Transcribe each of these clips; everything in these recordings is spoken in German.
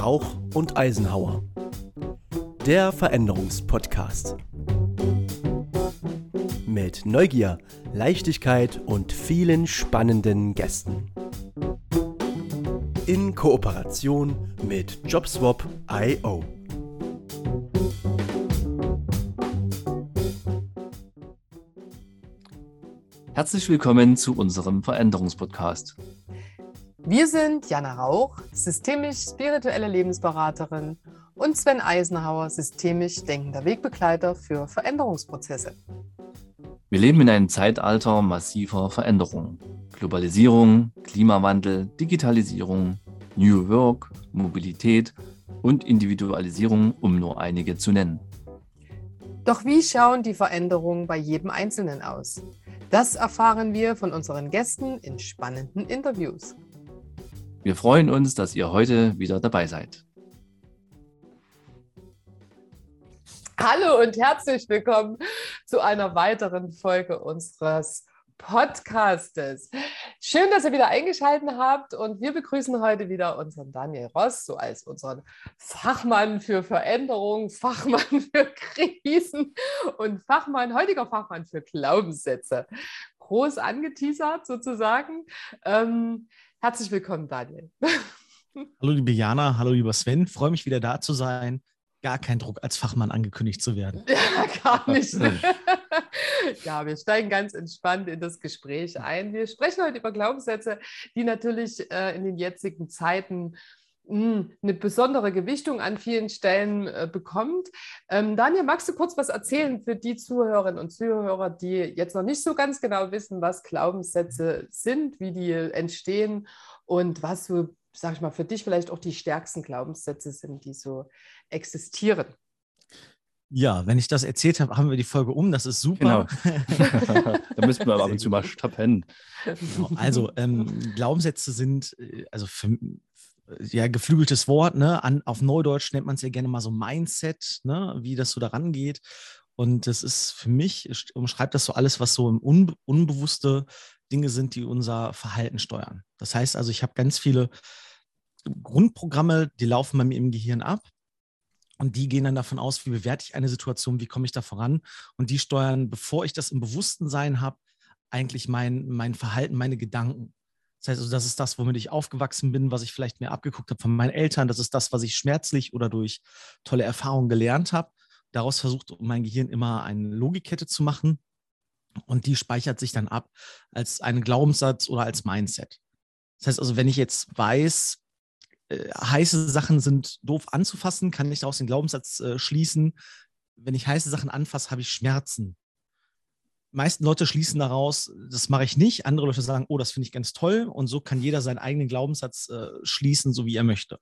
Rauch und Eisenhauer. Der Veränderungspodcast. Mit Neugier, Leichtigkeit und vielen spannenden Gästen. In Kooperation mit JobSwap.io. Herzlich willkommen zu unserem Veränderungspodcast. Wir sind Jana Rauch, systemisch-spirituelle Lebensberaterin und Sven Eisenhauer, systemisch denkender Wegbegleiter für Veränderungsprozesse. Wir leben in einem Zeitalter massiver Veränderungen. Globalisierung, Klimawandel, Digitalisierung, New Work, Mobilität und Individualisierung, um nur einige zu nennen. Doch wie schauen die Veränderungen bei jedem Einzelnen aus? Das erfahren wir von unseren Gästen in spannenden Interviews. Wir freuen uns, dass ihr heute wieder dabei seid. Hallo und herzlich willkommen zu einer weiteren Folge unseres Podcastes. Schön, dass ihr wieder eingeschaltet habt und wir begrüßen heute wieder unseren Daniel Ross, so als unseren Fachmann für Veränderung, Fachmann für Krisen und Fachmann, heutiger Fachmann für Glaubenssätze. Groß angeteasert sozusagen. Ähm, Herzlich willkommen, Daniel. Hallo, liebe Jana, hallo, lieber Sven. Freue mich wieder da zu sein. Gar kein Druck, als Fachmann angekündigt zu werden. Ja, gar nicht. ja, wir steigen ganz entspannt in das Gespräch ein. Wir sprechen heute über Glaubenssätze, die natürlich äh, in den jetzigen Zeiten eine besondere Gewichtung an vielen Stellen äh, bekommt. Ähm, Daniel, magst du kurz was erzählen für die Zuhörerinnen und Zuhörer, die jetzt noch nicht so ganz genau wissen, was Glaubenssätze sind, wie die entstehen und was so, sag ich mal, für dich vielleicht auch die stärksten Glaubenssätze sind, die so existieren? Ja, wenn ich das erzählt habe, haben wir die Folge um. Das ist super. Genau. da müssen wir aber ab und zu mal stoppen. Genau. Also ähm, Glaubenssätze sind, äh, also für, ja, geflügeltes Wort, ne? An, auf Neudeutsch nennt man es ja gerne mal so Mindset, ne? wie das so daran geht. Und das ist für mich, umschreibt das so alles, was so im Unbe unbewusste Dinge sind, die unser Verhalten steuern. Das heißt also, ich habe ganz viele Grundprogramme, die laufen bei mir im Gehirn ab. Und die gehen dann davon aus, wie bewerte ich eine Situation, wie komme ich da voran. Und die steuern, bevor ich das im Bewusstensein habe, eigentlich mein, mein Verhalten, meine Gedanken. Das heißt also, das ist das, womit ich aufgewachsen bin, was ich vielleicht mir abgeguckt habe von meinen Eltern. Das ist das, was ich schmerzlich oder durch tolle Erfahrungen gelernt habe. Daraus versucht mein Gehirn immer eine Logikkette zu machen. Und die speichert sich dann ab als einen Glaubenssatz oder als Mindset. Das heißt also, wenn ich jetzt weiß, äh, heiße Sachen sind doof anzufassen, kann ich daraus den Glaubenssatz äh, schließen. Wenn ich heiße Sachen anfasse, habe ich Schmerzen meisten Leute schließen daraus, das mache ich nicht. Andere Leute sagen, oh, das finde ich ganz toll. Und so kann jeder seinen eigenen Glaubenssatz äh, schließen, so wie er möchte.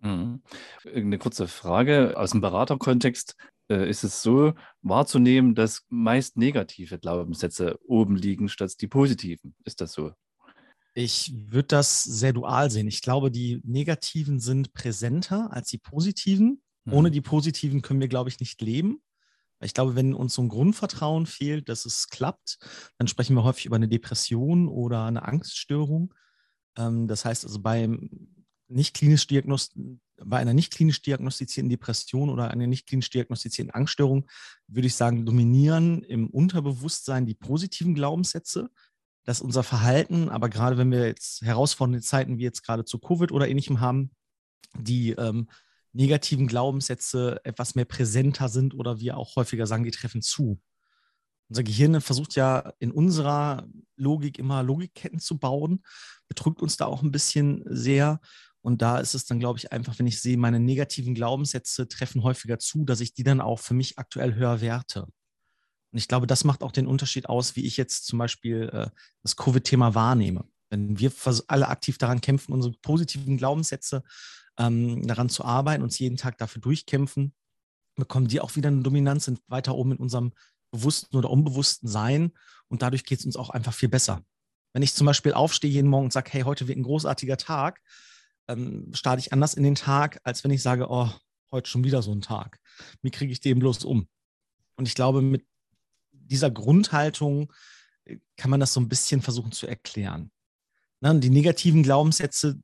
Mhm. Eine kurze Frage aus dem Beraterkontext. Äh, ist es so wahrzunehmen, dass meist negative Glaubenssätze oben liegen statt die positiven? Ist das so? Ich würde das sehr dual sehen. Ich glaube, die negativen sind präsenter als die positiven. Mhm. Ohne die positiven können wir, glaube ich, nicht leben. Ich glaube, wenn uns so ein Grundvertrauen fehlt, dass es klappt, dann sprechen wir häufig über eine Depression oder eine Angststörung. Ähm, das heißt also beim nicht klinisch bei einer nicht klinisch diagnostizierten Depression oder einer nicht klinisch diagnostizierten Angststörung würde ich sagen, dominieren im Unterbewusstsein die positiven Glaubenssätze, dass unser Verhalten, aber gerade wenn wir jetzt herausfordernde Zeiten wie jetzt gerade zu Covid oder ähnlichem haben, die ähm, negativen Glaubenssätze etwas mehr präsenter sind oder wir auch häufiger sagen, die treffen zu. Unser Gehirn versucht ja in unserer Logik immer Logikketten zu bauen, betrügt uns da auch ein bisschen sehr. Und da ist es dann, glaube ich, einfach, wenn ich sehe, meine negativen Glaubenssätze treffen häufiger zu, dass ich die dann auch für mich aktuell höher werte. Und ich glaube, das macht auch den Unterschied aus, wie ich jetzt zum Beispiel äh, das Covid-Thema wahrnehme. Wenn wir alle aktiv daran kämpfen, unsere positiven Glaubenssätze ähm, daran zu arbeiten, uns jeden Tag dafür durchkämpfen, bekommen die auch wieder eine Dominanz, sind weiter oben in unserem bewussten oder unbewussten Sein und dadurch geht es uns auch einfach viel besser. Wenn ich zum Beispiel aufstehe jeden Morgen und sage, hey, heute wird ein großartiger Tag, ähm, starte ich anders in den Tag, als wenn ich sage, oh, heute schon wieder so ein Tag. Wie kriege ich den bloß um? Und ich glaube, mit dieser Grundhaltung äh, kann man das so ein bisschen versuchen zu erklären. Ne, die negativen Glaubenssätze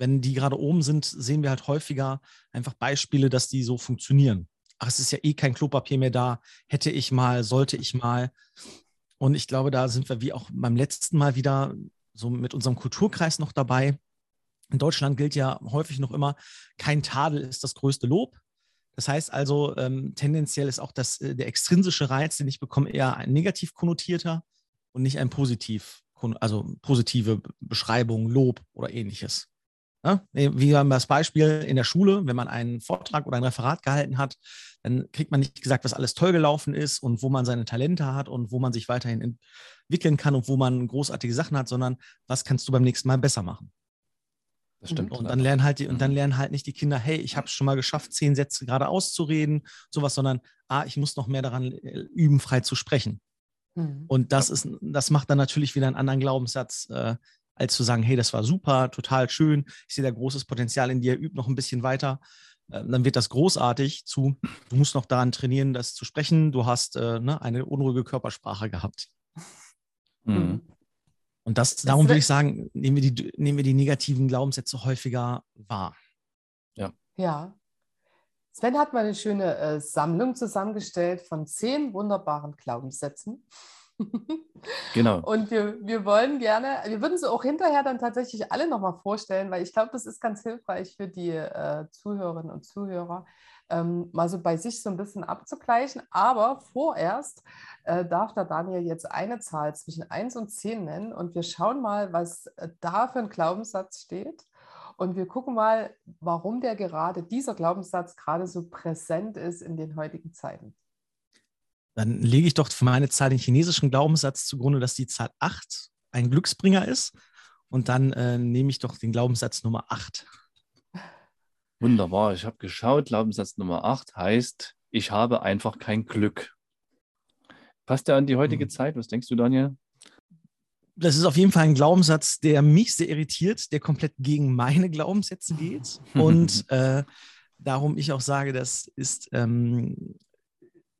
wenn die gerade oben sind, sehen wir halt häufiger einfach Beispiele, dass die so funktionieren. Ach, es ist ja eh kein Klopapier mehr da. Hätte ich mal, sollte ich mal. Und ich glaube, da sind wir wie auch beim letzten Mal wieder so mit unserem Kulturkreis noch dabei. In Deutschland gilt ja häufig noch immer, kein Tadel ist das größte Lob. Das heißt also, ähm, tendenziell ist auch das, äh, der extrinsische Reiz, den ich bekomme, eher ein negativ konnotierter und nicht ein positiv, also positive Beschreibung, Lob oder ähnliches. Ja? Wie haben wir das Beispiel in der Schule, wenn man einen Vortrag oder ein Referat gehalten hat, dann kriegt man nicht gesagt, was alles toll gelaufen ist und wo man seine Talente hat und wo man sich weiterhin entwickeln kann und wo man großartige Sachen hat, sondern was kannst du beim nächsten Mal besser machen. Das stimmt. Und dann lernen halt die, und dann mhm. lernen halt nicht die Kinder, hey, ich habe es schon mal geschafft, zehn Sätze gerade auszureden, sowas, sondern ah, ich muss noch mehr daran äh, üben, frei zu sprechen. Mhm. Und das ist, das macht dann natürlich wieder einen anderen Glaubenssatz, äh, als zu sagen, hey, das war super, total schön, ich sehe da großes Potenzial in dir, üb noch ein bisschen weiter. Äh, dann wird das großartig zu, du musst noch daran trainieren, das zu sprechen, du hast äh, ne, eine unruhige Körpersprache gehabt. Mhm. Und das, darum würde ich sagen, nehmen wir, die, nehmen wir die negativen Glaubenssätze häufiger wahr. Ja. Ja. Sven hat mal eine schöne äh, Sammlung zusammengestellt von zehn wunderbaren Glaubenssätzen. Genau. Und wir, wir wollen gerne, wir würden sie auch hinterher dann tatsächlich alle nochmal vorstellen, weil ich glaube, das ist ganz hilfreich für die äh, Zuhörerinnen und Zuhörer, ähm, mal so bei sich so ein bisschen abzugleichen. Aber vorerst äh, darf der Daniel jetzt eine Zahl zwischen 1 und 10 nennen und wir schauen mal, was äh, da für ein Glaubenssatz steht. Und wir gucken mal, warum der gerade, dieser Glaubenssatz gerade so präsent ist in den heutigen Zeiten. Dann lege ich doch für meine Zahl den chinesischen Glaubenssatz zugrunde, dass die Zahl 8 ein Glücksbringer ist. Und dann äh, nehme ich doch den Glaubenssatz Nummer 8. Wunderbar, ich habe geschaut. Glaubenssatz Nummer 8 heißt, ich habe einfach kein Glück. Passt der an die heutige hm. Zeit? Was denkst du, Daniel? Das ist auf jeden Fall ein Glaubenssatz, der mich sehr irritiert, der komplett gegen meine Glaubenssätze geht. Und äh, darum ich auch sage, das ist, ähm,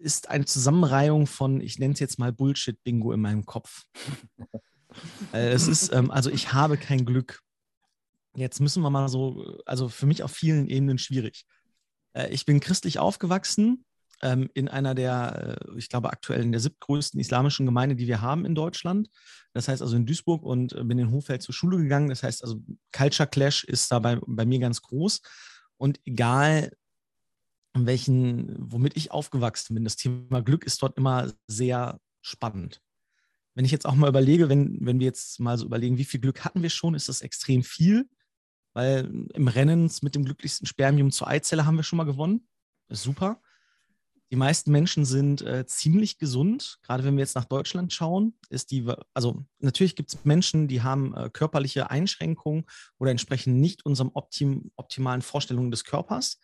ist eine Zusammenreihung von, ich nenne es jetzt mal Bullshit-Bingo in meinem Kopf. äh, es ist, ähm, also ich habe kein Glück. Jetzt müssen wir mal so, also für mich auf vielen Ebenen schwierig. Äh, ich bin christlich aufgewachsen ähm, in einer der, äh, ich glaube aktuell in der siebtgrößten islamischen Gemeinde, die wir haben in Deutschland. Das heißt also in Duisburg und äh, bin in Hofeld zur Schule gegangen. Das heißt also Culture Clash ist da bei, bei mir ganz groß. Und egal, welchen, womit ich aufgewachsen bin, das Thema Glück ist dort immer sehr spannend. Wenn ich jetzt auch mal überlege, wenn, wenn wir jetzt mal so überlegen, wie viel Glück hatten wir schon, ist das extrem viel weil im Rennen mit dem glücklichsten Spermium zur Eizelle haben wir schon mal gewonnen. Das ist super. Die meisten Menschen sind äh, ziemlich gesund. Gerade wenn wir jetzt nach Deutschland schauen, ist die, also natürlich gibt es Menschen, die haben äh, körperliche Einschränkungen oder entsprechen nicht unserem optim, optimalen Vorstellungen des Körpers.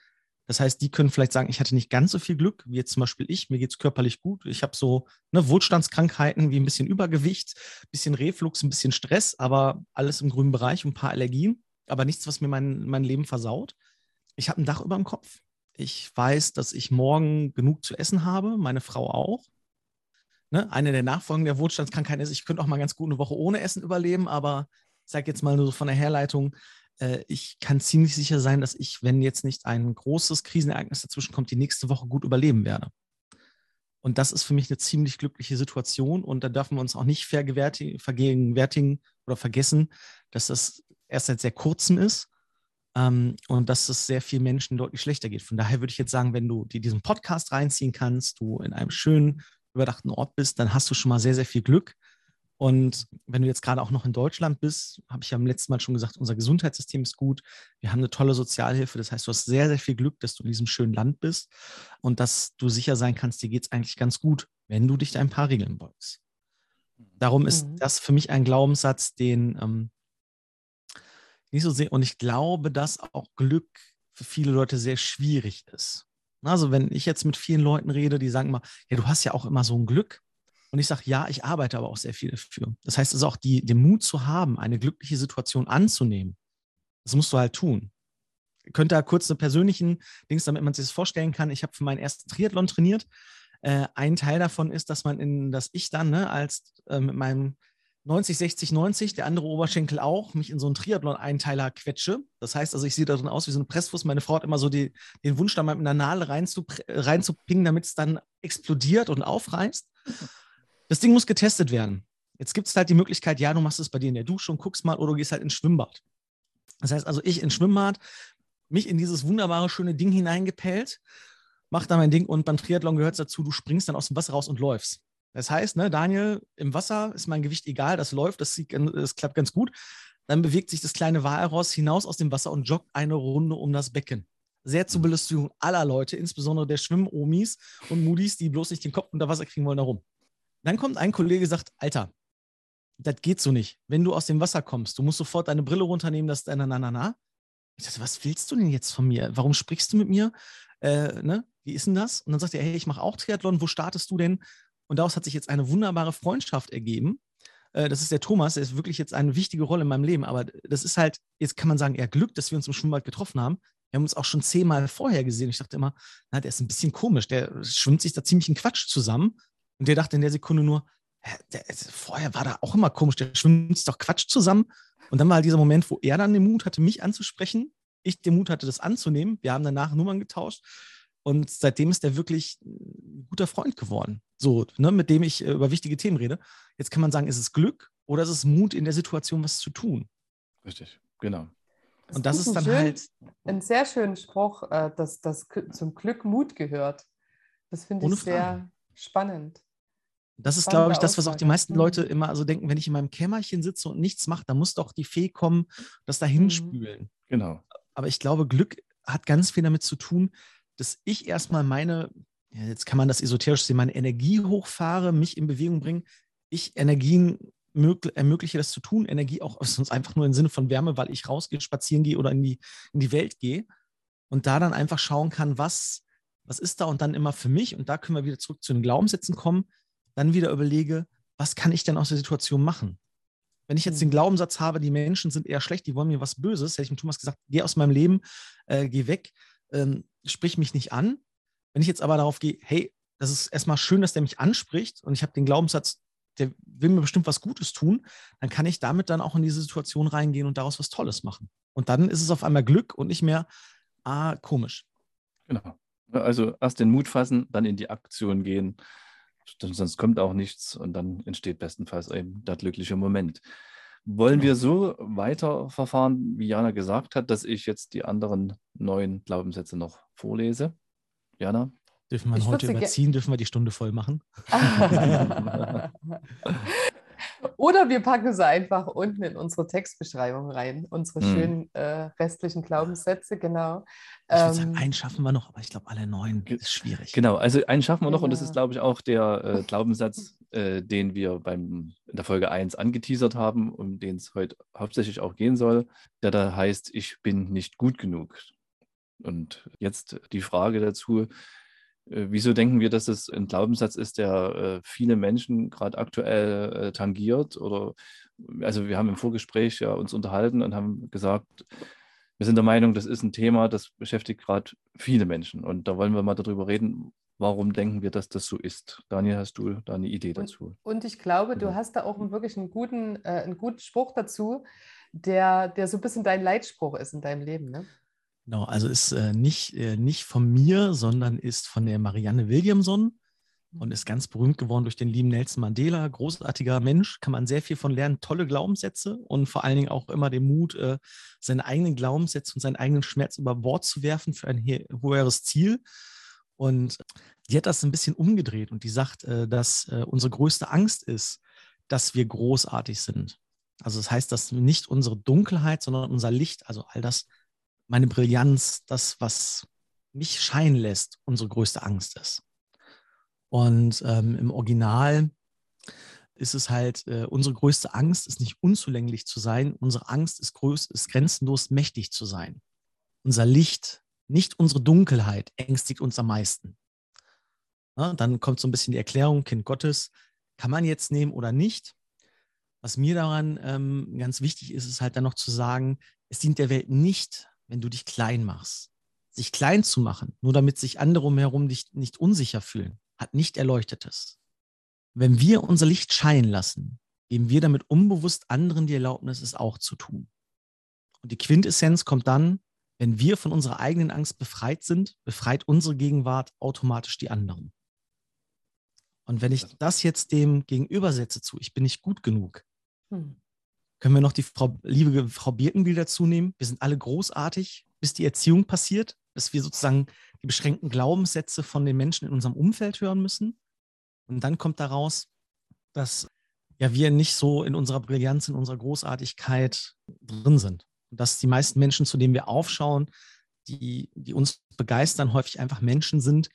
Das heißt, die können vielleicht sagen, ich hatte nicht ganz so viel Glück, wie jetzt zum Beispiel ich, mir geht es körperlich gut. Ich habe so ne, Wohlstandskrankheiten wie ein bisschen Übergewicht, ein bisschen Reflux, ein bisschen Stress, aber alles im grünen Bereich und ein paar Allergien aber nichts, was mir mein, mein Leben versaut. Ich habe ein Dach über dem Kopf. Ich weiß, dass ich morgen genug zu essen habe, meine Frau auch. Ne? Eine der Nachfolgen der Wohlstandskrankheiten ist, ich könnte auch mal ganz gut eine Woche ohne Essen überleben, aber ich sage jetzt mal nur so von der Herleitung, äh, ich kann ziemlich sicher sein, dass ich, wenn jetzt nicht ein großes Krisenereignis dazwischen kommt, die nächste Woche gut überleben werde. Und das ist für mich eine ziemlich glückliche Situation und da dürfen wir uns auch nicht vergegenwärtigen oder vergessen, dass das erst seit sehr kurzem ist ähm, und dass es sehr vielen Menschen deutlich schlechter geht. Von daher würde ich jetzt sagen, wenn du dir diesen Podcast reinziehen kannst, du in einem schönen, überdachten Ort bist, dann hast du schon mal sehr, sehr viel Glück. Und wenn du jetzt gerade auch noch in Deutschland bist, habe ich ja am letzten Mal schon gesagt, unser Gesundheitssystem ist gut. Wir haben eine tolle Sozialhilfe. Das heißt, du hast sehr, sehr viel Glück, dass du in diesem schönen Land bist und dass du sicher sein kannst, dir geht es eigentlich ganz gut, wenn du dich da ein paar Regeln beugst. Darum ist mhm. das für mich ein Glaubenssatz, den ähm, nicht so sehr. Und ich glaube, dass auch Glück für viele Leute sehr schwierig ist. Also wenn ich jetzt mit vielen Leuten rede, die sagen immer, ja, du hast ja auch immer so ein Glück. Und ich sage, ja, ich arbeite aber auch sehr viel dafür. Das heißt, es ist auch die, den Mut zu haben, eine glückliche Situation anzunehmen. Das musst du halt tun. Ich könnte da kurz eine persönlichen Dings, damit man sich das vorstellen kann. Ich habe für meinen ersten Triathlon trainiert. Äh, ein Teil davon ist, dass man in, dass ich dann ne, als äh, mit meinem 90, 60, 90, der andere Oberschenkel auch, mich in so einen Triathlon-Einteiler quetsche. Das heißt also, ich sehe darin aus wie so eine Pressfuß. Meine Frau hat immer so die, den Wunsch, da mal mit einer Nadel reinzupingen, damit es dann explodiert und aufreißt. Das Ding muss getestet werden. Jetzt gibt es halt die Möglichkeit, ja, du machst es bei dir in der Dusche und guckst mal oder du gehst halt ins Schwimmbad. Das heißt also, ich ins Schwimmbad, mich in dieses wunderbare, schöne Ding hineingepellt, mach da mein Ding und beim Triathlon gehört es dazu, du springst dann aus dem Wasser raus und läufst. Das heißt, ne, Daniel, im Wasser ist mein Gewicht egal, das läuft, das, sieht, das klappt ganz gut. Dann bewegt sich das kleine Walross hinaus aus dem Wasser und joggt eine Runde um das Becken. Sehr zur mhm. Belustigung aller Leute, insbesondere der Schwimmomis und Moody's, die bloß nicht den Kopf unter Wasser kriegen wollen, darum. Dann kommt ein Kollege sagt, Alter, das geht so nicht. Wenn du aus dem Wasser kommst, du musst sofort deine Brille runternehmen, das ist deine na, na, na. Ich dachte, was willst du denn jetzt von mir? Warum sprichst du mit mir? Äh, ne? Wie ist denn das? Und dann sagt er, hey, ich mache auch Triathlon, wo startest du denn? Und daraus hat sich jetzt eine wunderbare Freundschaft ergeben. Äh, das ist der Thomas, der ist wirklich jetzt eine wichtige Rolle in meinem Leben. Aber das ist halt, jetzt kann man sagen, eher Glück, dass wir uns im Schwimmbad getroffen haben. Wir haben uns auch schon zehnmal vorher gesehen. Ich dachte immer, na, der ist ein bisschen komisch. Der schwimmt sich da ziemlich in Quatsch zusammen. Und der dachte in der Sekunde nur, der, vorher war da auch immer komisch, der schwimmt doch Quatsch zusammen. Und dann war halt dieser Moment, wo er dann den Mut hatte, mich anzusprechen. Ich den Mut hatte, das anzunehmen. Wir haben danach Nummern getauscht. Und seitdem ist er wirklich ein guter Freund geworden. So, ne, mit dem ich äh, über wichtige Themen rede. Jetzt kann man sagen, ist es Glück oder ist es Mut in der Situation, was zu tun? Richtig, genau. Das und das ist, ist dann schön, halt. Ein sehr schöner Spruch, äh, dass, dass zum Glück Mut gehört. Das finde ich sehr spannend. Das ist, glaube ich, das, was auch die meisten Leute mhm. immer so denken, wenn ich in meinem Kämmerchen sitze und nichts mache, dann muss doch die Fee kommen, das dahin mhm. spülen. Genau. Aber ich glaube, Glück hat ganz viel damit zu tun, dass ich erstmal meine, ja, jetzt kann man das esoterisch sehen, meine Energie hochfahre, mich in Bewegung bringe, ich Energien ermögliche das zu tun, Energie auch sonst einfach nur im Sinne von Wärme, weil ich rausgehe, spazieren gehe oder in die, in die Welt gehe und da dann einfach schauen kann, was, was ist da und dann immer für mich und da können wir wieder zurück zu den Glaubenssätzen kommen, dann wieder überlege, was kann ich denn aus der Situation machen? Wenn ich jetzt den mhm. Glaubenssatz habe, die Menschen sind eher schlecht, die wollen mir was Böses, hätte ich mit Thomas gesagt, geh aus meinem Leben, äh, geh weg, ähm, sprich mich nicht an. Wenn ich jetzt aber darauf gehe, hey, das ist erstmal schön, dass der mich anspricht und ich habe den Glaubenssatz, der will mir bestimmt was Gutes tun, dann kann ich damit dann auch in diese Situation reingehen und daraus was Tolles machen. Und dann ist es auf einmal Glück und nicht mehr, ah, komisch. Genau. Also erst den Mut fassen, dann in die Aktion gehen. Sonst kommt auch nichts und dann entsteht bestenfalls eben der glückliche Moment. Wollen wir so weiterverfahren, wie Jana gesagt hat, dass ich jetzt die anderen neun Glaubenssätze noch vorlese? Jana? Dürfen wir heute überziehen? Dürfen wir die Stunde voll machen? Oder wir packen sie einfach unten in unsere Textbeschreibung rein, unsere hm. schönen äh, restlichen Glaubenssätze, genau. Ich würde sagen, ähm, einen schaffen wir noch, aber ich glaube, alle neun ist schwierig. Genau, also einen schaffen wir noch ja. und das ist, glaube ich, auch der äh, Glaubenssatz, äh, den wir beim, in der Folge 1 angeteasert haben, um den es heute hauptsächlich auch gehen soll, der da heißt, ich bin nicht gut genug. Und jetzt die Frage dazu, wieso denken wir, dass es ein Glaubenssatz ist, der äh, viele Menschen gerade aktuell äh, tangiert? Oder also wir haben im Vorgespräch ja uns unterhalten und haben gesagt, wir sind der Meinung, das ist ein Thema, das beschäftigt gerade viele Menschen. Und da wollen wir mal darüber reden, warum denken wir, dass das so ist. Daniel, hast du da eine Idee dazu? Und, und ich glaube, du hast da auch wirklich einen guten, äh, einen guten Spruch dazu, der, der so ein bisschen dein Leitspruch ist in deinem Leben. Ne? Genau, also ist äh, nicht, äh, nicht von mir, sondern ist von der Marianne Williamson und ist ganz berühmt geworden durch den lieben Nelson Mandela. Großartiger Mensch, kann man sehr viel von lernen. Tolle Glaubenssätze und vor allen Dingen auch immer den Mut, äh, seine eigenen Glaubenssätze und seinen eigenen Schmerz über Bord zu werfen für ein höheres Ziel. Und die hat das ein bisschen umgedreht und die sagt, äh, dass äh, unsere größte Angst ist, dass wir großartig sind. Also das heißt, dass nicht unsere Dunkelheit, sondern unser Licht, also all das, meine Brillanz, das, was mich scheinen lässt, unsere größte Angst ist. Und ähm, im Original ist es halt, äh, unsere größte Angst ist nicht unzulänglich zu sein, unsere Angst ist, größ ist grenzenlos mächtig zu sein. Unser Licht, nicht unsere Dunkelheit, ängstigt uns am meisten. Ja, dann kommt so ein bisschen die Erklärung, Kind Gottes, kann man jetzt nehmen oder nicht. Was mir daran ähm, ganz wichtig ist, ist halt dann noch zu sagen, es dient der Welt nicht, wenn du dich klein machst. Sich klein zu machen, nur damit sich andere umherum dich nicht unsicher fühlen, hat nicht Erleuchtetes. Wenn wir unser Licht scheinen lassen, geben wir damit unbewusst anderen die Erlaubnis, es auch zu tun. Und die Quintessenz kommt dann, wenn wir von unserer eigenen Angst befreit sind, befreit unsere Gegenwart automatisch die anderen. Und wenn ich das jetzt dem gegenübersetze zu, ich bin nicht gut genug, hm. Können wir noch die Frau, liebe Frau Birkenbiel dazu nehmen? Wir sind alle großartig, bis die Erziehung passiert, dass wir sozusagen die beschränkten Glaubenssätze von den Menschen in unserem Umfeld hören müssen. Und dann kommt daraus, dass ja wir nicht so in unserer Brillanz, in unserer Großartigkeit drin sind. Und dass die meisten Menschen, zu denen wir aufschauen, die, die uns begeistern, häufig einfach Menschen sind,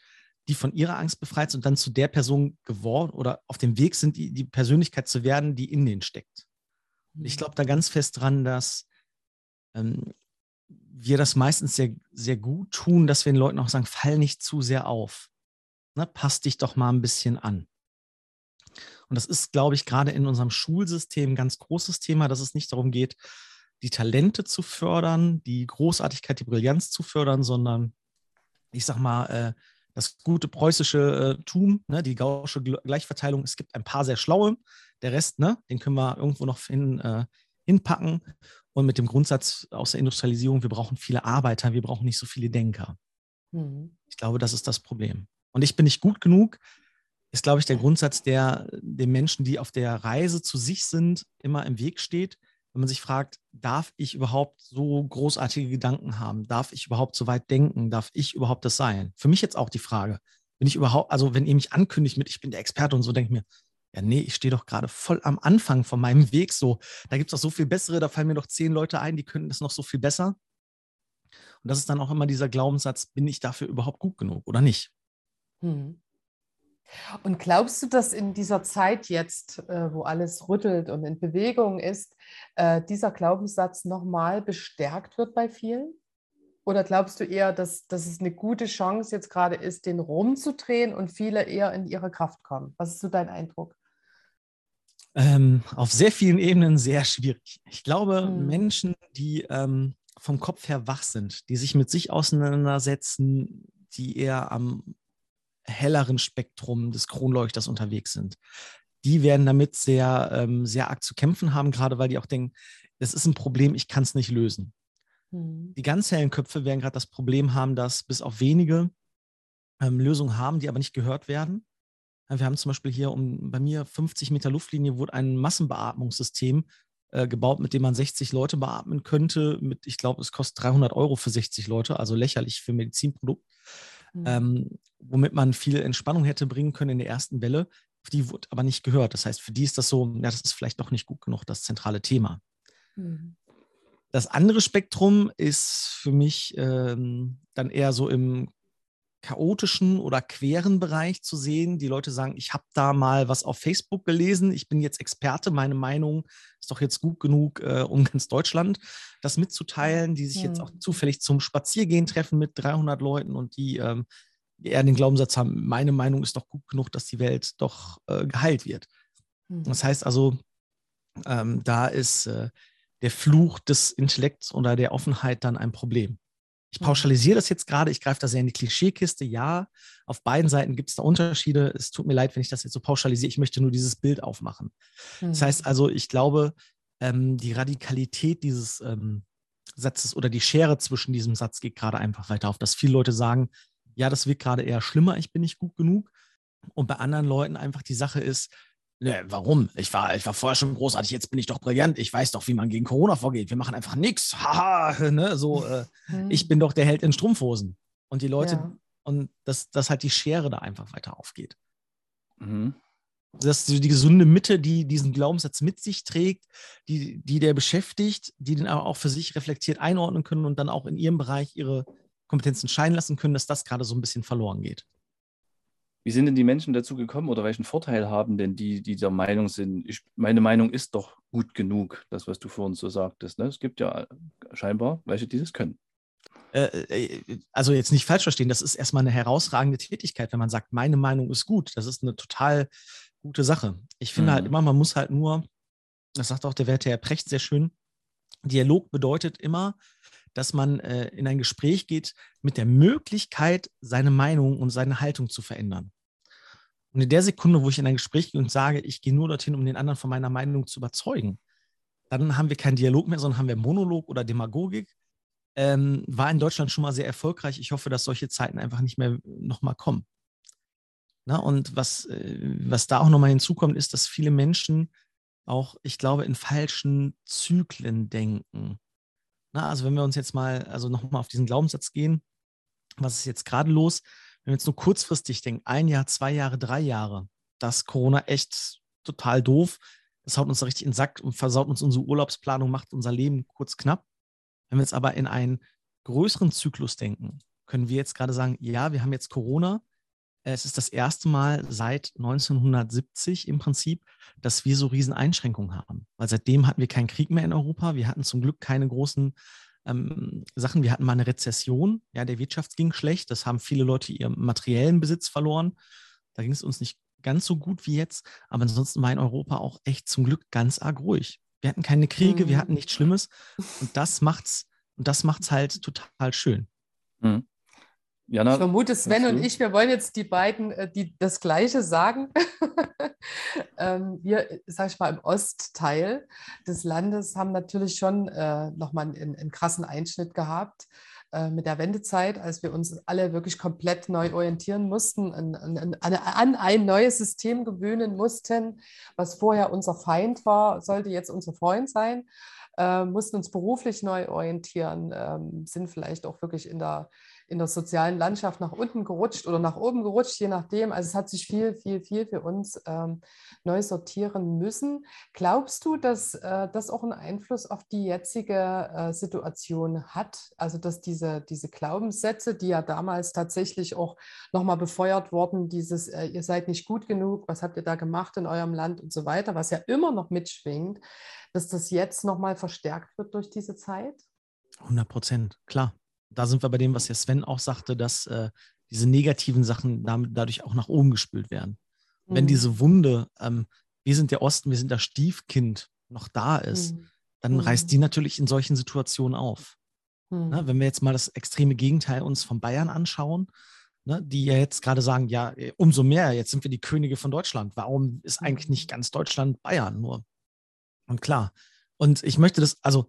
die von ihrer Angst befreit sind und dann zu der Person geworden oder auf dem Weg sind, die, die Persönlichkeit zu werden, die in denen steckt. Ich glaube da ganz fest dran, dass ähm, wir das meistens sehr, sehr gut tun, dass wir den Leuten auch sagen, fall nicht zu sehr auf. Ne, pass dich doch mal ein bisschen an. Und das ist, glaube ich, gerade in unserem Schulsystem ein ganz großes Thema, dass es nicht darum geht, die Talente zu fördern, die Großartigkeit, die Brillanz zu fördern, sondern ich sag mal, äh, das gute preußische äh, Tum, ne, die gausche Gleichverteilung. Es gibt ein paar sehr schlaue, der Rest, ne, den können wir irgendwo noch hin, äh, hinpacken. Und mit dem Grundsatz aus der Industrialisierung, wir brauchen viele Arbeiter, wir brauchen nicht so viele Denker. Mhm. Ich glaube, das ist das Problem. Und ich bin nicht gut genug, ist, glaube ich, der Grundsatz, der den Menschen, die auf der Reise zu sich sind, immer im Weg steht. Wenn man sich fragt, darf ich überhaupt so großartige Gedanken haben? Darf ich überhaupt so weit denken? Darf ich überhaupt das sein? Für mich jetzt auch die Frage, bin ich überhaupt, also wenn ihr mich ankündigt mit, ich bin der Experte und so, denke ich mir, ja, nee, ich stehe doch gerade voll am Anfang von meinem Weg so. Da gibt es doch so viel bessere, da fallen mir doch zehn Leute ein, die könnten das noch so viel besser. Und das ist dann auch immer dieser Glaubenssatz, bin ich dafür überhaupt gut genug oder nicht? Hm. Und glaubst du, dass in dieser Zeit jetzt, äh, wo alles rüttelt und in Bewegung ist, äh, dieser Glaubenssatz nochmal bestärkt wird bei vielen? Oder glaubst du eher, dass, dass es eine gute Chance jetzt gerade ist, den rumzudrehen und viele eher in ihre Kraft kommen? Was ist so dein Eindruck? Ähm, auf sehr vielen Ebenen sehr schwierig. Ich glaube, hm. Menschen, die ähm, vom Kopf her wach sind, die sich mit sich auseinandersetzen, die eher am helleren Spektrum des Kronleuchters unterwegs sind, die werden damit sehr, ähm, sehr arg zu kämpfen haben, gerade weil die auch denken, das ist ein Problem, ich kann es nicht lösen. Hm. Die ganz hellen Köpfe werden gerade das Problem haben, dass bis auf wenige ähm, Lösungen haben, die aber nicht gehört werden. Wir haben zum Beispiel hier um bei mir 50 Meter Luftlinie wurde ein Massenbeatmungssystem äh, gebaut, mit dem man 60 Leute beatmen könnte. Mit, ich glaube, es kostet 300 Euro für 60 Leute, also lächerlich für Medizinprodukt, mhm. ähm, womit man viel Entspannung hätte bringen können in der ersten Welle. Die wurde aber nicht gehört. Das heißt, für die ist das so, ja, das ist vielleicht doch nicht gut genug, das zentrale Thema. Mhm. Das andere Spektrum ist für mich ähm, dann eher so im chaotischen oder queren Bereich zu sehen. Die Leute sagen, ich habe da mal was auf Facebook gelesen, ich bin jetzt Experte, meine Meinung ist doch jetzt gut genug, äh, um ganz Deutschland das mitzuteilen, die sich hm. jetzt auch zufällig zum Spaziergehen treffen mit 300 Leuten und die ähm, eher den Glaubenssatz haben, meine Meinung ist doch gut genug, dass die Welt doch äh, geheilt wird. Hm. Das heißt also, ähm, da ist äh, der Fluch des Intellekts oder der Offenheit dann ein Problem. Ich pauschalisiere das jetzt gerade, ich greife da sehr in die Klischeekiste. Ja, auf beiden Seiten gibt es da Unterschiede. Es tut mir leid, wenn ich das jetzt so pauschalisiere. Ich möchte nur dieses Bild aufmachen. Mhm. Das heißt also, ich glaube, ähm, die Radikalität dieses ähm, Satzes oder die Schere zwischen diesem Satz geht gerade einfach weiter auf, dass viele Leute sagen, ja, das wird gerade eher schlimmer, ich bin nicht gut genug. Und bei anderen Leuten einfach die Sache ist, Ne, warum? Ich war, ich war vorher schon großartig, jetzt bin ich doch brillant. Ich weiß doch, wie man gegen Corona vorgeht. Wir machen einfach nichts. Haha, ne? So, äh, mhm. ich bin doch der Held in Strumpfhosen. Und die Leute, ja. und dass, dass halt die Schere da einfach weiter aufgeht. Mhm. Dass die gesunde Mitte, die diesen Glaubenssatz mit sich trägt, die, die der beschäftigt, die den aber auch für sich reflektiert einordnen können und dann auch in ihrem Bereich ihre Kompetenzen scheinen lassen können, dass das gerade so ein bisschen verloren geht. Wie sind denn die Menschen dazu gekommen oder welchen Vorteil haben denn die, die der Meinung sind, ich, meine Meinung ist doch gut genug, das, was du vorhin so sagtest. Ne? Es gibt ja scheinbar welche, die das können. Äh, äh, also jetzt nicht falsch verstehen, das ist erstmal eine herausragende Tätigkeit, wenn man sagt, meine Meinung ist gut. Das ist eine total gute Sache. Ich finde halt mhm. halt immer, man muss halt nur, das sagt auch der Werte Herr Precht sehr schön, Dialog bedeutet immer, dass man äh, in ein Gespräch geht mit der Möglichkeit, seine Meinung und seine Haltung zu verändern. Und in der Sekunde, wo ich in ein Gespräch gehe und sage, ich gehe nur dorthin, um den anderen von meiner Meinung zu überzeugen, dann haben wir keinen Dialog mehr, sondern haben wir Monolog oder Demagogik. Ähm, war in Deutschland schon mal sehr erfolgreich. Ich hoffe, dass solche Zeiten einfach nicht mehr nochmal kommen. Na, und was, äh, was da auch nochmal hinzukommt, ist, dass viele Menschen auch, ich glaube, in falschen Zyklen denken. Na, also wenn wir uns jetzt mal, also nochmal auf diesen Glaubenssatz gehen, was ist jetzt gerade los? Wenn wir jetzt nur kurzfristig denken, ein Jahr, zwei Jahre, drei Jahre, das Corona echt total doof. Das haut uns da richtig in den Sack und versaut uns unsere Urlaubsplanung, macht unser Leben kurz knapp. Wenn wir jetzt aber in einen größeren Zyklus denken, können wir jetzt gerade sagen, ja, wir haben jetzt Corona, es ist das erste Mal seit 1970 im Prinzip, dass wir so riesen Einschränkungen haben. Weil seitdem hatten wir keinen Krieg mehr in Europa. Wir hatten zum Glück keine großen ähm, Sachen. Wir hatten mal eine Rezession. Ja, der Wirtschaft ging schlecht. Das haben viele Leute ihren materiellen Besitz verloren. Da ging es uns nicht ganz so gut wie jetzt. Aber ansonsten war in Europa auch echt zum Glück ganz arg ruhig. Wir hatten keine Kriege, mhm. wir hatten nichts Schlimmes. Und das macht's, und das macht's halt total schön. Mhm. Jana, ich vermute, Sven und ich, wir wollen jetzt die beiden äh, die das Gleiche sagen. ähm, wir, sag ich mal, im Ostteil des Landes haben natürlich schon äh, nochmal einen, einen, krassen Einschnitt gehabt äh, mit der Wendezeit, als wir uns alle wirklich komplett neu orientieren mussten, an, an, an, ein neues System gewöhnen mussten, was vorher unser Feind war, sollte jetzt unser Freund sein. Äh, mussten uns beruflich neu orientieren, ähm, sind vielleicht auch wirklich in der in der sozialen Landschaft nach unten gerutscht oder nach oben gerutscht, je nachdem. Also es hat sich viel, viel, viel für uns ähm, neu sortieren müssen. Glaubst du, dass äh, das auch einen Einfluss auf die jetzige äh, Situation hat? Also dass diese, diese Glaubenssätze, die ja damals tatsächlich auch nochmal befeuert wurden, dieses, äh, ihr seid nicht gut genug, was habt ihr da gemacht in eurem Land und so weiter, was ja immer noch mitschwingt, dass das jetzt nochmal verstärkt wird durch diese Zeit? 100 Prozent, klar da sind wir bei dem, was ja Sven auch sagte, dass äh, diese negativen Sachen damit, dadurch auch nach oben gespült werden. Mhm. Wenn diese Wunde, ähm, wir sind der Osten, wir sind das Stiefkind, noch da ist, mhm. dann reißt mhm. die natürlich in solchen Situationen auf. Ne, wenn wir jetzt mal das extreme Gegenteil uns von Bayern anschauen, ne, die ja jetzt gerade sagen, ja, äh, umso mehr, jetzt sind wir die Könige von Deutschland. Warum ist eigentlich nicht mhm. ganz Deutschland Bayern nur? Und klar. Und ich möchte das, also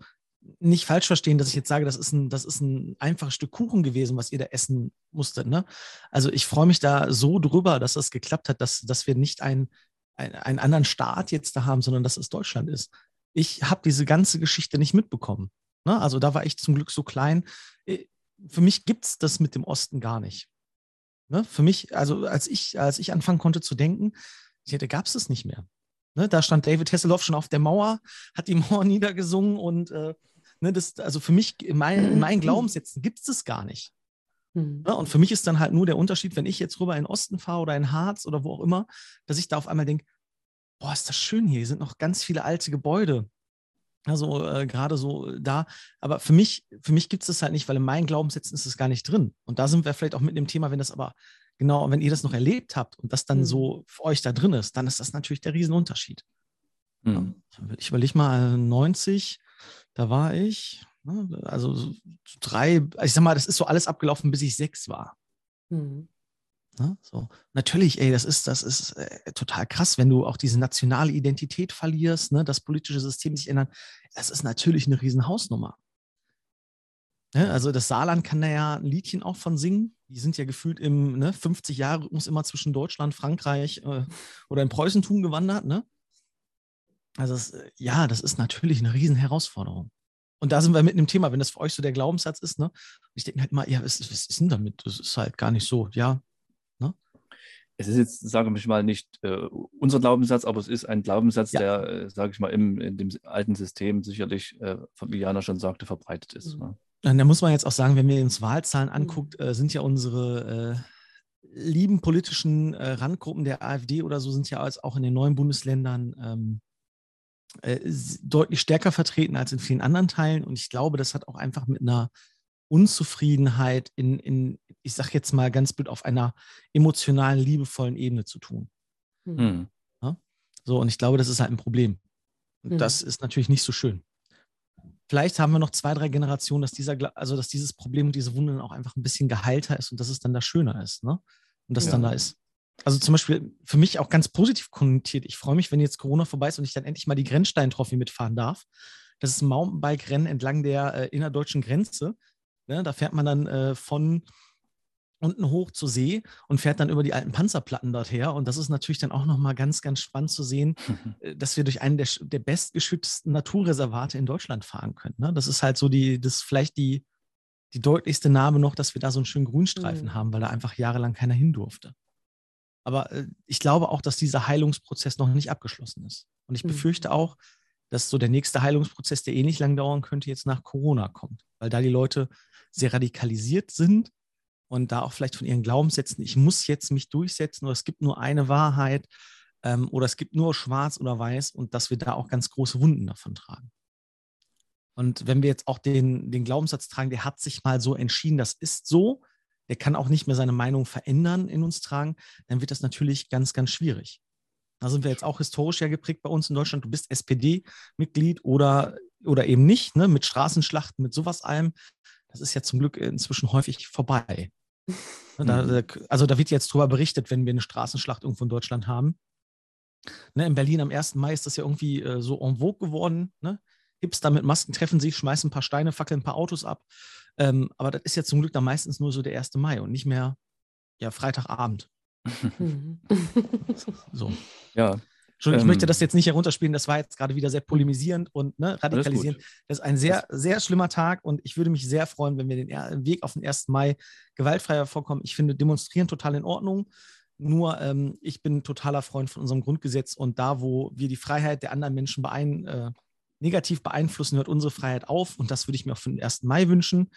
nicht falsch verstehen, dass ich jetzt sage, das ist ein, das ist ein einfaches Stück Kuchen gewesen, was ihr da essen musstet. Ne? Also ich freue mich da so drüber, dass das geklappt hat, dass, dass wir nicht ein, ein, einen anderen Staat jetzt da haben, sondern dass es Deutschland ist. Ich habe diese ganze Geschichte nicht mitbekommen. Ne? Also da war ich zum Glück so klein. Äh, für mich gibt es das mit dem Osten gar nicht. Ne? Für mich, also als ich, als ich anfangen konnte zu denken, da gab es das nicht mehr. Ne? Da stand David Hasselhoff schon auf der Mauer, hat die Mauer niedergesungen und äh, Ne, das, also für mich, in, mein, in meinen Glaubenssätzen gibt es das gar nicht. Mhm. Ne, und für mich ist dann halt nur der Unterschied, wenn ich jetzt rüber in den Osten fahre oder in Harz oder wo auch immer, dass ich da auf einmal denke, boah, ist das schön hier, hier sind noch ganz viele alte Gebäude. Also äh, gerade so da. Aber für mich, für mich gibt es das halt nicht, weil in meinen Glaubenssätzen ist es gar nicht drin. Und da sind wir vielleicht auch mit dem Thema, wenn das aber genau, wenn ihr das noch erlebt habt und das dann mhm. so für euch da drin ist, dann ist das natürlich der Riesenunterschied. Mhm. Ich überlege mal 90, da war ich, ne, also drei, ich sag mal, das ist so alles abgelaufen, bis ich sechs war. Mhm. Ne, so. Natürlich, ey, das ist, das ist äh, total krass, wenn du auch diese nationale Identität verlierst, ne, das politische System sich ändert. Das ist natürlich eine Riesenhausnummer. Ne, also das Saarland kann da ja ein Liedchen auch von singen. Die sind ja gefühlt im ne, 50 Jahre Rhythmus immer zwischen Deutschland, Frankreich äh, oder in Preußentum gewandert. Ne? Also das, äh, ja, das ist natürlich eine Riesenherausforderung. Und da sind wir mit dem Thema, wenn das für euch so der Glaubenssatz ist, ne? Ich denke halt mal, ja, was, was ist denn damit? Das ist halt gar nicht so, ja. Ne? Es ist jetzt, sage ich mal, nicht äh, unser Glaubenssatz, aber es ist ein Glaubenssatz, ja. der, äh, sage ich mal, im, in dem alten System sicherlich, äh, wie Jana schon sagte, verbreitet ist. Mhm. Ne? Da muss man jetzt auch sagen, wenn wir uns Wahlzahlen mhm. anguckt, äh, sind ja unsere äh, lieben politischen äh, Randgruppen der AfD oder so sind ja auch in den neuen Bundesländern ähm, äh, deutlich stärker vertreten als in vielen anderen Teilen. Und ich glaube, das hat auch einfach mit einer Unzufriedenheit in, in ich sage jetzt mal ganz blöd, auf einer emotionalen, liebevollen Ebene zu tun. Mhm. Ja? So, und ich glaube, das ist halt ein Problem. Und mhm. das ist natürlich nicht so schön. Vielleicht haben wir noch zwei, drei Generationen, dass dieser, also dass dieses Problem und diese Wunde dann auch einfach ein bisschen geheilter ist und dass es dann da schöner ist, ne? Und das ja. dann da ist. Also zum Beispiel für mich auch ganz positiv konnotiert. Ich freue mich, wenn jetzt Corona vorbei ist und ich dann endlich mal die Grenzstein-Trophy mitfahren darf. Das ist ein Mountainbike-Rennen entlang der äh, innerdeutschen Grenze. Ne? Da fährt man dann äh, von unten hoch zur See und fährt dann über die alten Panzerplatten dort her. Und das ist natürlich dann auch nochmal ganz, ganz spannend zu sehen, äh, dass wir durch einen der, der bestgeschützten Naturreservate in Deutschland fahren können. Ne? Das ist halt so die, das ist vielleicht die, die deutlichste Name noch, dass wir da so einen schönen Grünstreifen mhm. haben, weil da einfach jahrelang keiner hin durfte. Aber äh, ich glaube auch, dass dieser Heilungsprozess noch nicht abgeschlossen ist. Und ich mhm. befürchte auch, dass so der nächste Heilungsprozess, der eh nicht lang dauern könnte, jetzt nach Corona kommt, weil da die Leute sehr radikalisiert sind und da auch vielleicht von ihren Glaubenssätzen, ich muss jetzt mich durchsetzen oder es gibt nur eine Wahrheit ähm, oder es gibt nur schwarz oder weiß und dass wir da auch ganz große Wunden davon tragen. Und wenn wir jetzt auch den, den Glaubenssatz tragen, der hat sich mal so entschieden, das ist so, der kann auch nicht mehr seine Meinung verändern in uns tragen, dann wird das natürlich ganz, ganz schwierig. Da sind wir jetzt auch historisch ja geprägt bei uns in Deutschland. Du bist SPD-Mitglied oder, oder eben nicht, ne? mit Straßenschlachten, mit sowas allem. Das ist ja zum Glück inzwischen häufig vorbei. Ne, da, mhm. also da wird jetzt drüber berichtet, wenn wir eine Straßenschlacht irgendwo in Deutschland haben. Ne, in Berlin am 1. Mai ist das ja irgendwie äh, so en vogue geworden. Ne? Hipster mit Masken treffen sich, schmeißen ein paar Steine, fackeln ein paar Autos ab. Ähm, aber das ist ja zum Glück dann meistens nur so der 1. Mai und nicht mehr ja, Freitagabend. Mhm. so. Ja. Entschuldigung, ich möchte ähm. das jetzt nicht herunterspielen, das war jetzt gerade wieder sehr polemisierend und ne, radikalisierend. Das ist ein sehr, sehr schlimmer Tag und ich würde mich sehr freuen, wenn wir den Weg auf den 1. Mai gewaltfreier vorkommen. Ich finde Demonstrieren total in Ordnung. Nur ähm, ich bin totaler Freund von unserem Grundgesetz und da, wo wir die Freiheit der anderen Menschen beein, äh, negativ beeinflussen, hört unsere Freiheit auf und das würde ich mir auch für den 1. Mai wünschen.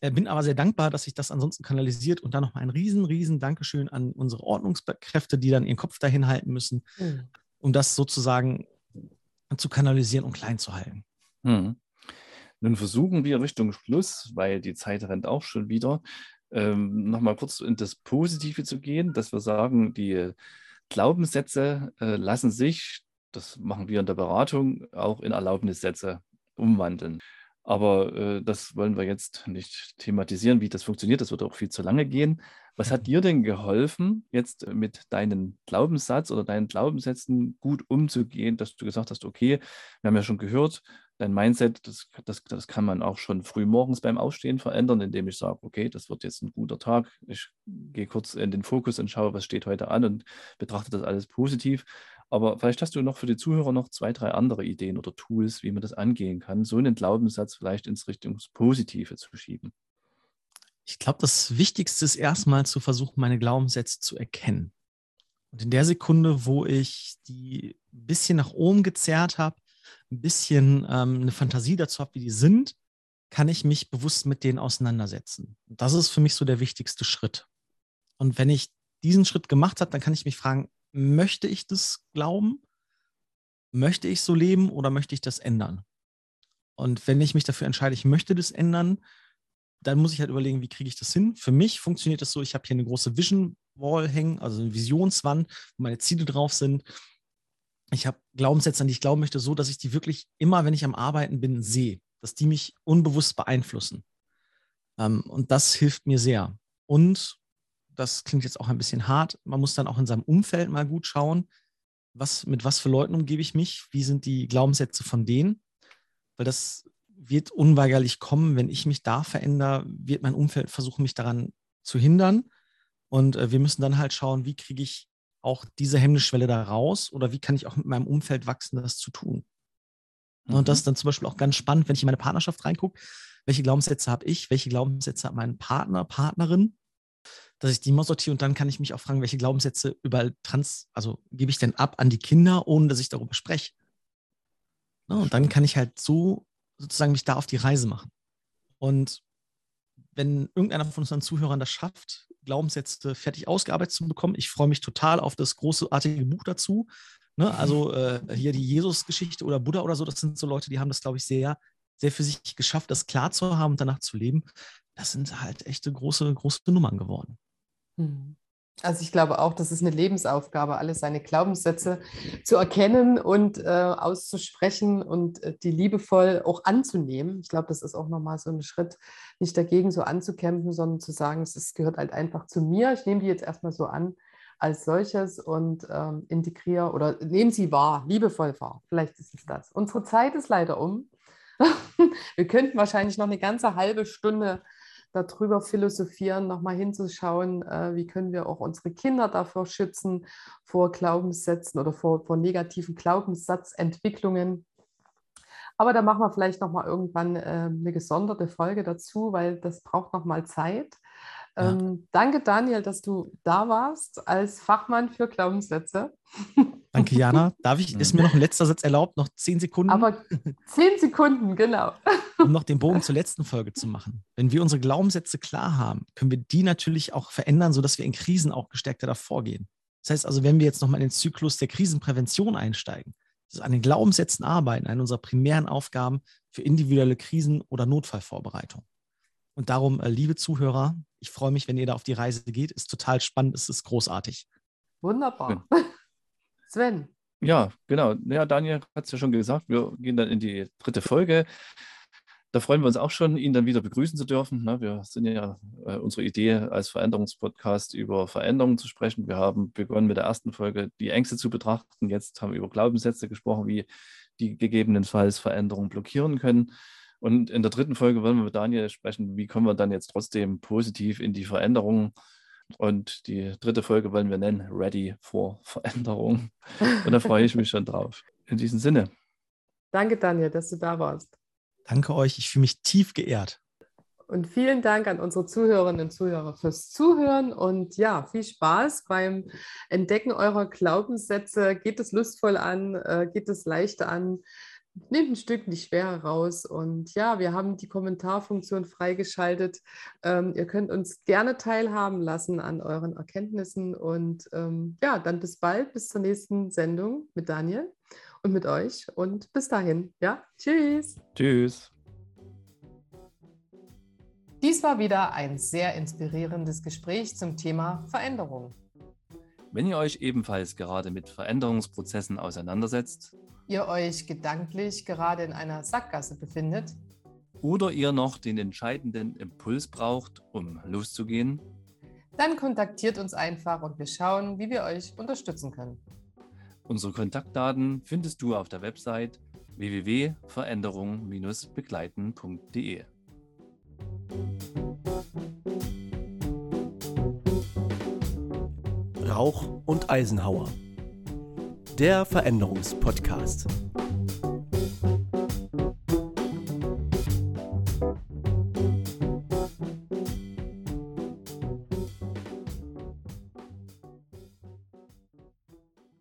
Äh, bin aber sehr dankbar, dass sich das ansonsten kanalisiert und dann nochmal ein riesen, riesen Dankeschön an unsere Ordnungskräfte, die dann ihren Kopf dahin halten müssen, mhm. um das sozusagen zu kanalisieren und klein zu halten. Mhm. Nun versuchen wir Richtung Schluss, weil die Zeit rennt auch schon wieder, ähm, nochmal kurz in das Positive zu gehen, dass wir sagen, die Glaubenssätze äh, lassen sich, das machen wir in der Beratung, auch in Erlaubnissätze umwandeln. Aber äh, das wollen wir jetzt nicht thematisieren, wie das funktioniert. Das würde auch viel zu lange gehen. Was hat dir denn geholfen, jetzt mit deinem Glaubenssatz oder deinen Glaubenssätzen gut umzugehen, dass du gesagt hast, okay, wir haben ja schon gehört, dein Mindset, das, das, das kann man auch schon früh morgens beim Aufstehen verändern, indem ich sage, okay, das wird jetzt ein guter Tag. Ich gehe kurz in den Fokus und schaue, was steht heute an und betrachte das alles positiv. Aber vielleicht hast du noch für die Zuhörer noch zwei, drei andere Ideen oder Tools, wie man das angehen kann, so einen Glaubenssatz vielleicht ins Richtung Positive zu schieben. Ich glaube, das Wichtigste ist erstmal zu versuchen, meine Glaubenssätze zu erkennen. Und in der Sekunde, wo ich die ein bisschen nach oben gezerrt habe, ein bisschen ähm, eine Fantasie dazu habe, wie die sind, kann ich mich bewusst mit denen auseinandersetzen. Und das ist für mich so der wichtigste Schritt. Und wenn ich diesen Schritt gemacht habe, dann kann ich mich fragen, möchte ich das glauben? Möchte ich so leben oder möchte ich das ändern? Und wenn ich mich dafür entscheide, ich möchte das ändern, dann muss ich halt überlegen, wie kriege ich das hin? Für mich funktioniert das so, ich habe hier eine große Vision Wall hängen, also eine Visionswand, wo meine Ziele drauf sind. Ich habe Glaubenssätze, an die ich glauben möchte, so dass ich die wirklich immer, wenn ich am Arbeiten bin, sehe, dass die mich unbewusst beeinflussen. Ähm, und das hilft mir sehr. Und das klingt jetzt auch ein bisschen hart. Man muss dann auch in seinem Umfeld mal gut schauen, was, mit was für Leuten umgebe ich mich, wie sind die Glaubenssätze von denen, weil das wird unweigerlich kommen, wenn ich mich da verändere, wird mein Umfeld versuchen, mich daran zu hindern. Und äh, wir müssen dann halt schauen, wie kriege ich auch diese Hemmnisschwelle da raus oder wie kann ich auch mit meinem Umfeld wachsen, das zu tun. Mhm. Und das ist dann zum Beispiel auch ganz spannend, wenn ich in meine Partnerschaft reingucke. Welche Glaubenssätze habe ich? Welche Glaubenssätze hat mein Partner, Partnerin? Dass ich die mal sortiere und dann kann ich mich auch fragen, welche Glaubenssätze überall trans, also gebe ich denn ab an die Kinder, ohne dass ich darüber spreche. Ja, und dann kann ich halt so sozusagen mich da auf die Reise machen. Und wenn irgendeiner von unseren Zuhörern das schafft, Glaubenssätze fertig ausgearbeitet zu bekommen, ich freue mich total auf das großartige Buch dazu. Ne? Also äh, hier die Jesus-Geschichte oder Buddha oder so, das sind so Leute, die haben das, glaube ich, sehr, sehr für sich geschafft, das klar zu haben und danach zu leben. Das sind halt echte große, große Nummern geworden. Hm. Also ich glaube auch, das ist eine Lebensaufgabe, alle seine Glaubenssätze zu erkennen und äh, auszusprechen und äh, die liebevoll auch anzunehmen. Ich glaube, das ist auch nochmal so ein Schritt, nicht dagegen so anzukämpfen, sondern zu sagen, es gehört halt einfach zu mir. Ich nehme die jetzt erstmal so an, als solches und ähm, integriere oder nehmen sie wahr, liebevoll wahr. Vielleicht ist es das. Unsere Zeit ist leider um. Wir könnten wahrscheinlich noch eine ganze halbe Stunde darüber philosophieren, nochmal hinzuschauen, äh, wie können wir auch unsere Kinder davor schützen, vor Glaubenssätzen oder vor, vor negativen Glaubenssatzentwicklungen. Aber da machen wir vielleicht nochmal irgendwann äh, eine gesonderte Folge dazu, weil das braucht nochmal Zeit. Ja. Ähm, danke, Daniel, dass du da warst als Fachmann für Glaubenssätze. Danke, Jana. Darf ich, ist mir noch ein letzter Satz erlaubt? Noch zehn Sekunden? Aber zehn Sekunden, genau. Um noch den Bogen zur letzten Folge zu machen. Wenn wir unsere Glaubenssätze klar haben, können wir die natürlich auch verändern, sodass wir in Krisen auch gestärkter davor gehen. Das heißt also, wenn wir jetzt nochmal in den Zyklus der Krisenprävention einsteigen, das ist an den Glaubenssätzen arbeiten, eine unserer primären Aufgaben für individuelle Krisen- oder Notfallvorbereitung. Und darum, äh, liebe Zuhörer, ich freue mich, wenn ihr da auf die Reise geht. Ist total spannend, es ist großartig. Wunderbar. Sven. Ja, genau. Ja, Daniel hat es ja schon gesagt, wir gehen dann in die dritte Folge. Da freuen wir uns auch schon, ihn dann wieder begrüßen zu dürfen. Wir sind ja äh, unsere Idee als Veränderungspodcast über Veränderungen zu sprechen. Wir haben begonnen mit der ersten Folge, die Ängste zu betrachten. Jetzt haben wir über Glaubenssätze gesprochen, wie die gegebenenfalls Veränderungen blockieren können. Und in der dritten Folge wollen wir mit Daniel sprechen, wie kommen wir dann jetzt trotzdem positiv in die Veränderung. Und die dritte Folge wollen wir nennen Ready for Veränderung. Und da freue ich mich schon drauf. In diesem Sinne. Danke, Daniel, dass du da warst. Danke euch. Ich fühle mich tief geehrt. Und vielen Dank an unsere Zuhörerinnen und Zuhörer fürs Zuhören und ja, viel Spaß beim Entdecken eurer Glaubenssätze. Geht es lustvoll an, äh, geht es leicht an nehmt ein Stück die Schwere raus. Und ja, wir haben die Kommentarfunktion freigeschaltet. Ähm, ihr könnt uns gerne teilhaben lassen an euren Erkenntnissen. Und ähm, ja, dann bis bald, bis zur nächsten Sendung mit Daniel und mit euch. Und bis dahin, ja, tschüss. Tschüss. Dies war wieder ein sehr inspirierendes Gespräch zum Thema Veränderung. Wenn ihr euch ebenfalls gerade mit Veränderungsprozessen auseinandersetzt, ihr euch gedanklich gerade in einer Sackgasse befindet oder ihr noch den entscheidenden Impuls braucht, um loszugehen, dann kontaktiert uns einfach und wir schauen, wie wir euch unterstützen können. Unsere Kontaktdaten findest du auf der Website www.veränderung-begleiten.de. Rauch und Eisenhauer der Veränderungspodcast.